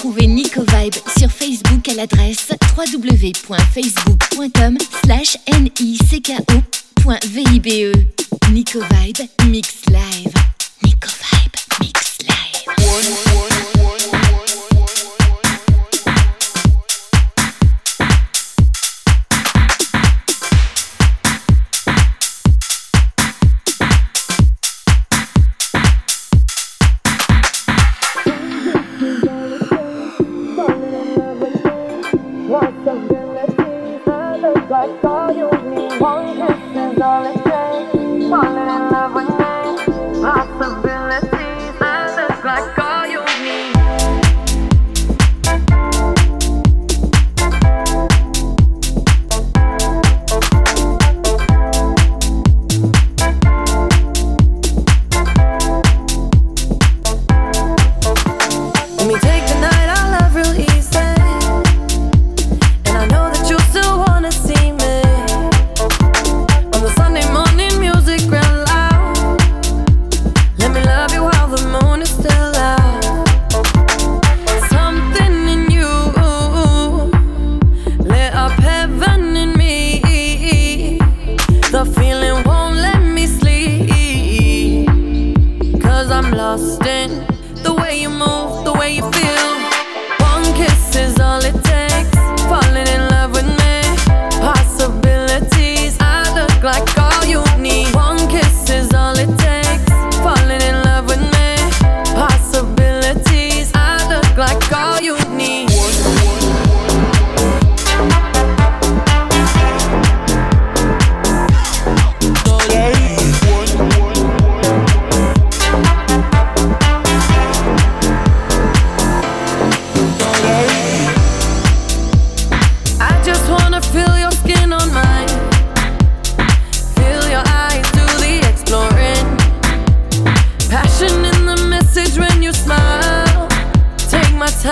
Retrouvez Nico Vibe sur Facebook à l'adresse www.facebook.com slash N-I-C-K-O.vibe. Nico Vibe Mix Live. Nico Vibe Mix Live. Top shelf, hundred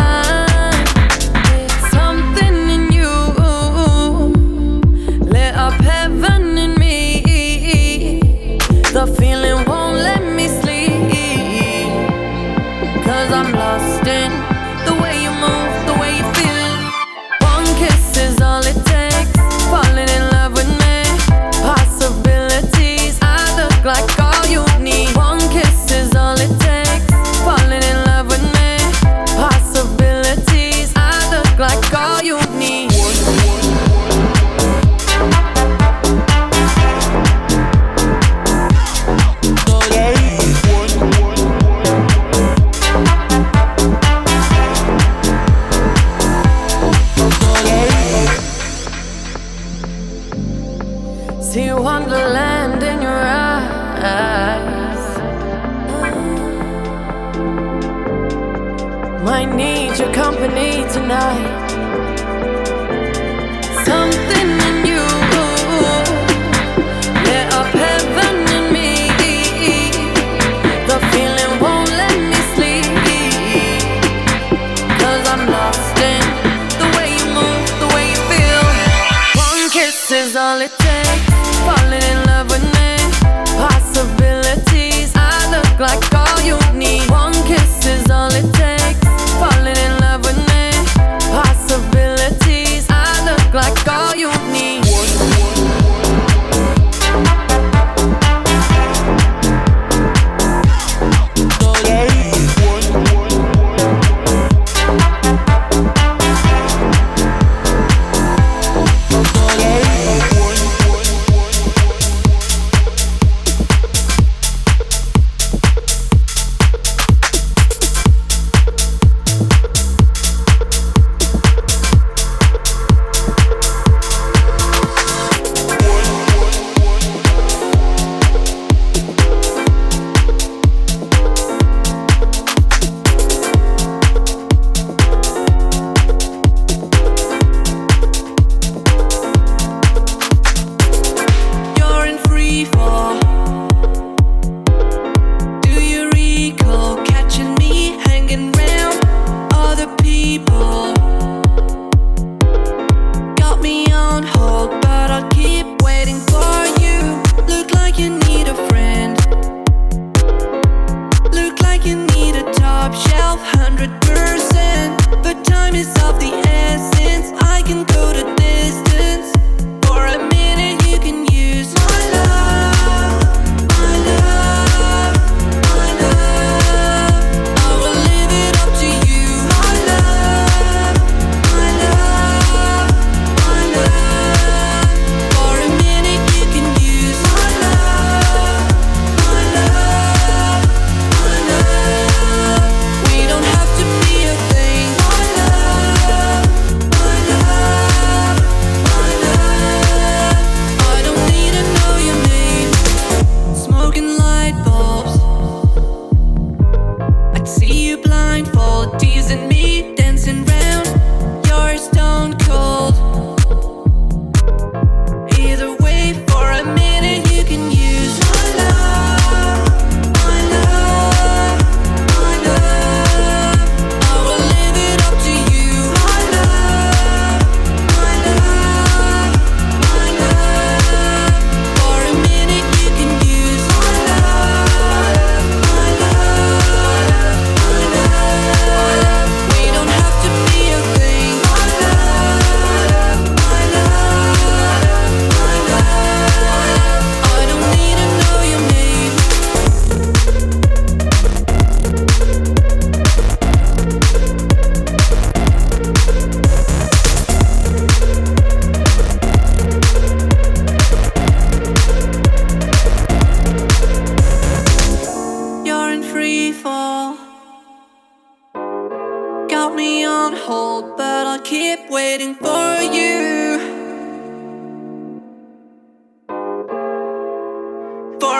percent.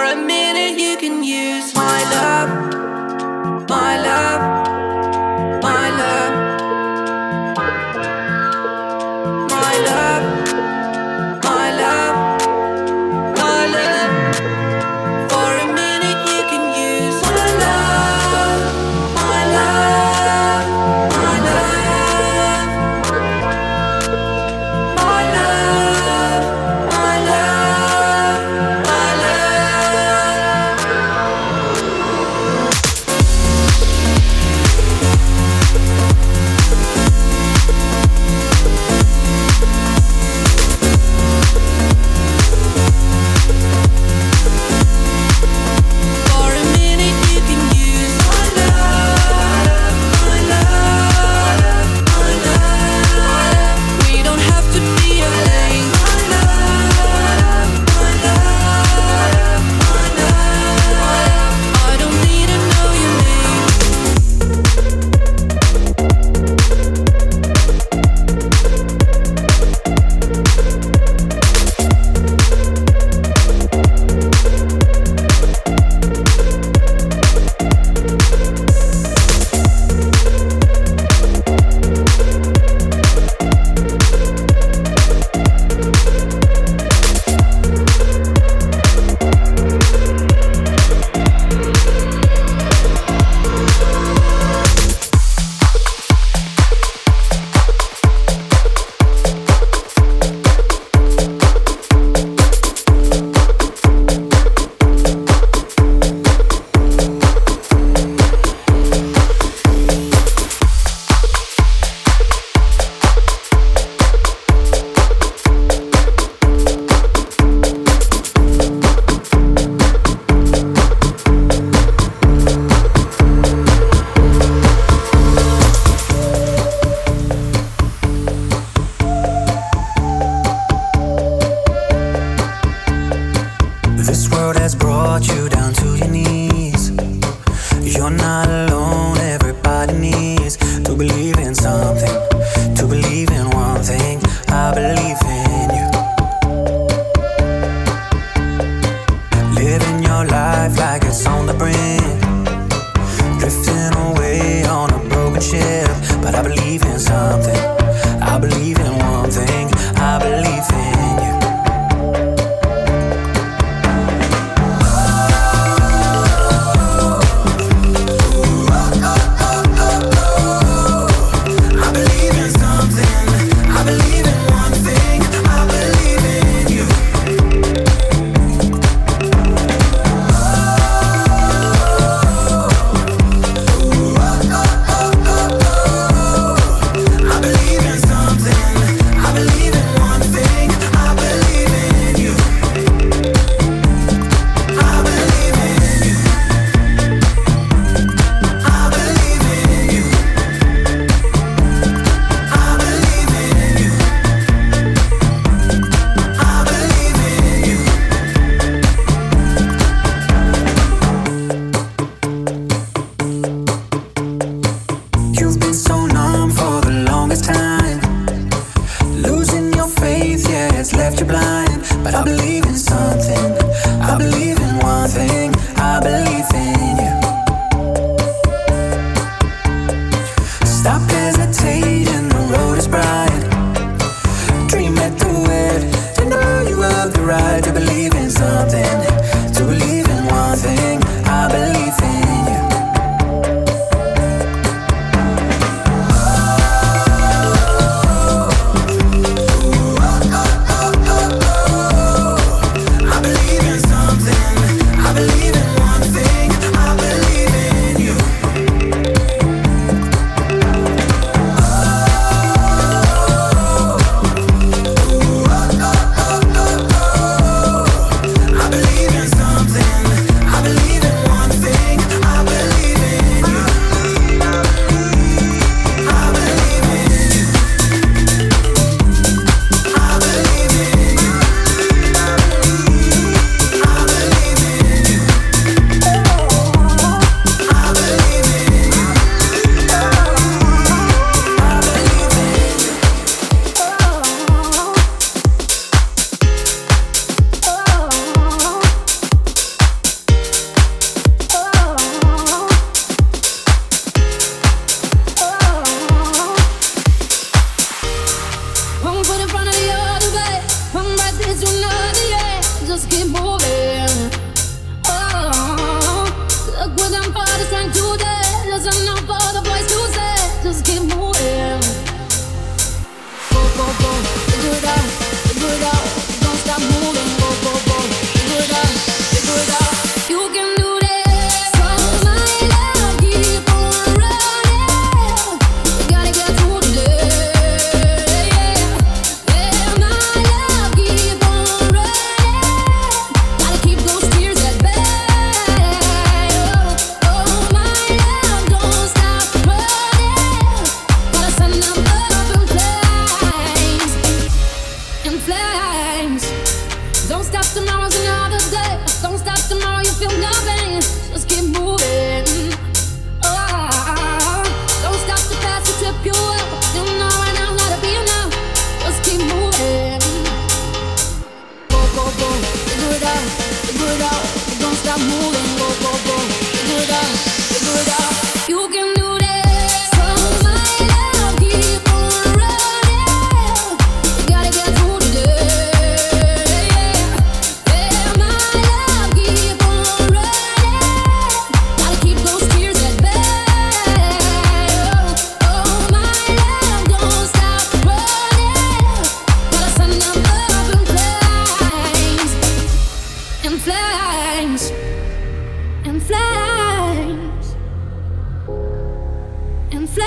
a minute you can use my love. world has brought you down to your knees. You're not alone. and fly.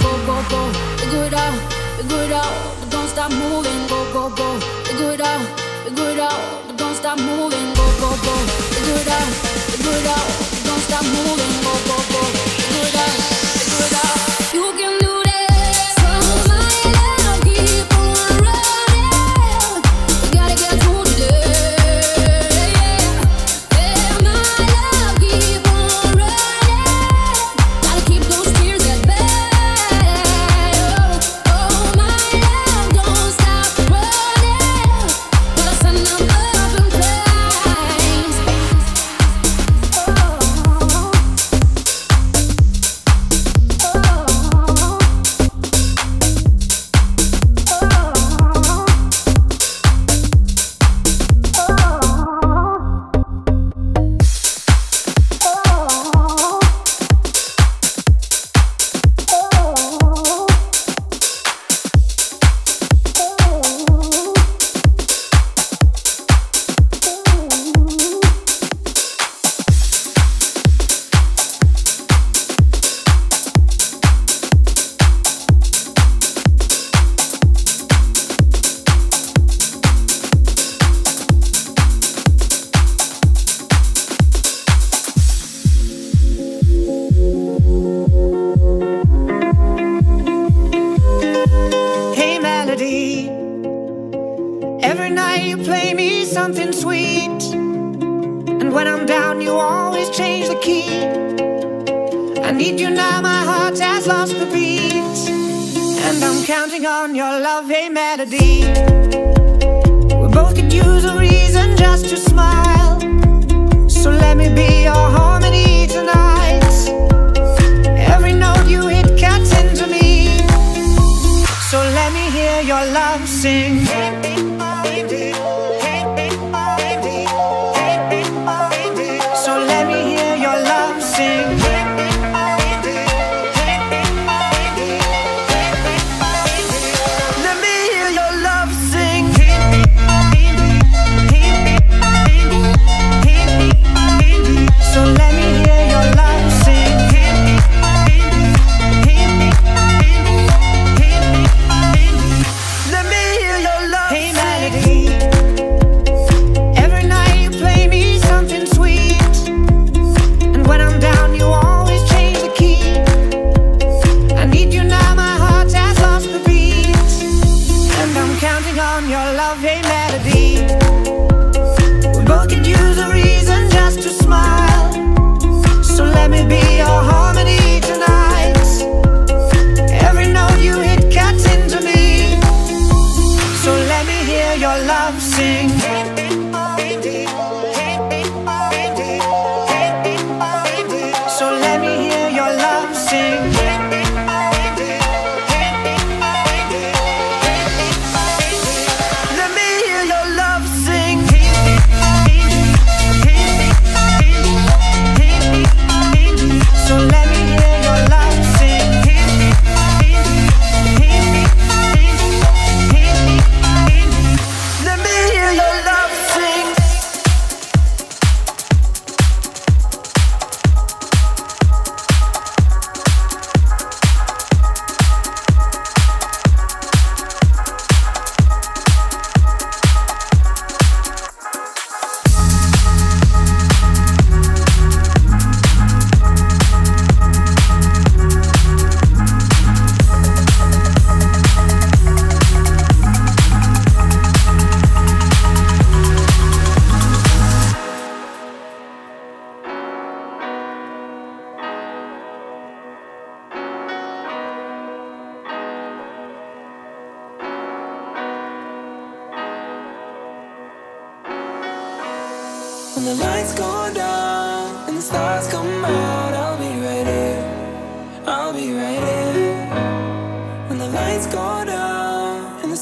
Go, go, go, figure it out, figure it out, but don't stop moving. Go, go, go, figure it out, figure it out, but don't stop moving. Go, go, go, figure it out, figure it out, but don't stop moving. Go, go, go, figure it out, figure it out. You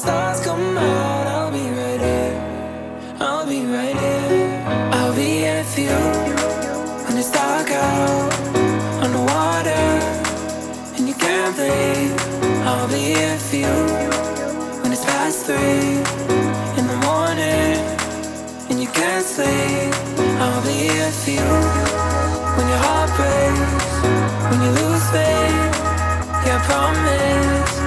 stars come out, I'll be right here. I'll be right here. I'll be here for you when it's dark out on the water and you can't breathe. I'll be here for you when it's past three in the morning and you can't sleep. I'll be here for you when your heart breaks, when you lose faith. Yeah, I promise.